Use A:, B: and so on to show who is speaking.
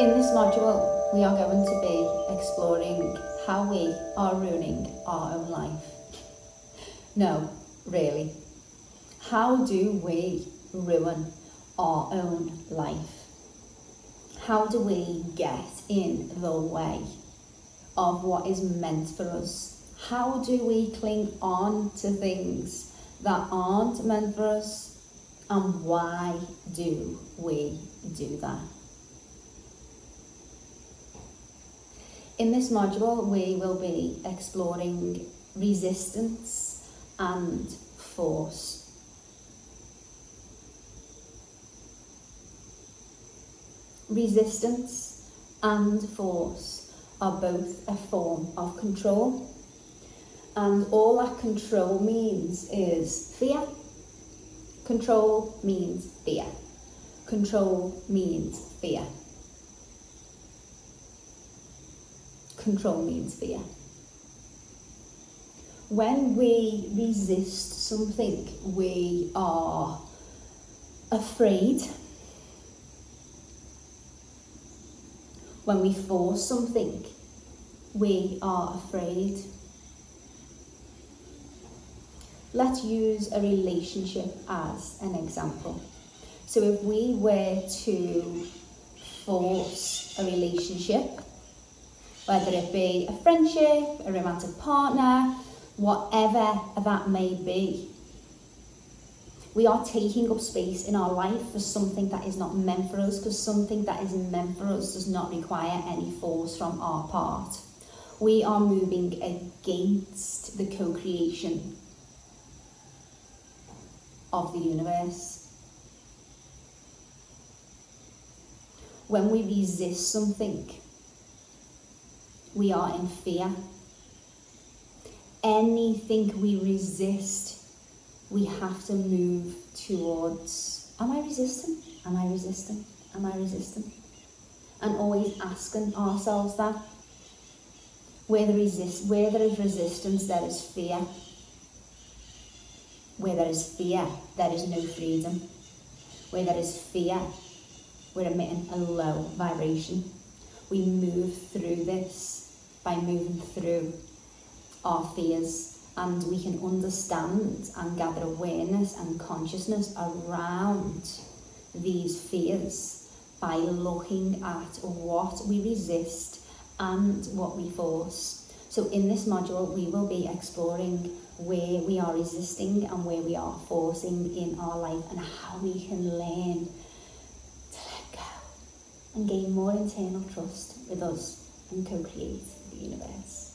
A: In this module, we are going to be exploring how we are ruining our own life. No, really. How do we ruin our own life? How do we get in the way of what is meant for us? How do we cling on to things that aren't meant for us? And why do we do that? In this module, we will be exploring resistance and force. Resistance and force are both a form of control, and all that control means is fear. Control means fear. Control means fear. Control means fear. When we resist something, we are afraid. When we force something, we are afraid. Let's use a relationship as an example. So, if we were to force a relationship, whether it be a friendship, a romantic partner, whatever that may be. We are taking up space in our life for something that is not meant for us because something that is meant for us does not require any force from our part. We are moving against the co creation of the universe. When we resist something, we are in fear. Anything we resist, we have to move towards Am I resisting? Am I resisting? Am I resisting? And always asking ourselves that. Where there, resist, where there is resistance, there is fear. Where there is fear, there is no freedom. Where there is fear, we're emitting a low vibration. We move through this by moving through our fears and we can understand and gather awareness and consciousness around these fears by looking at what we resist and what we force. So in this module we will be exploring where we are resisting and where we are forcing in our life and how we can learn and gain more internal trust with us and co-create the universe.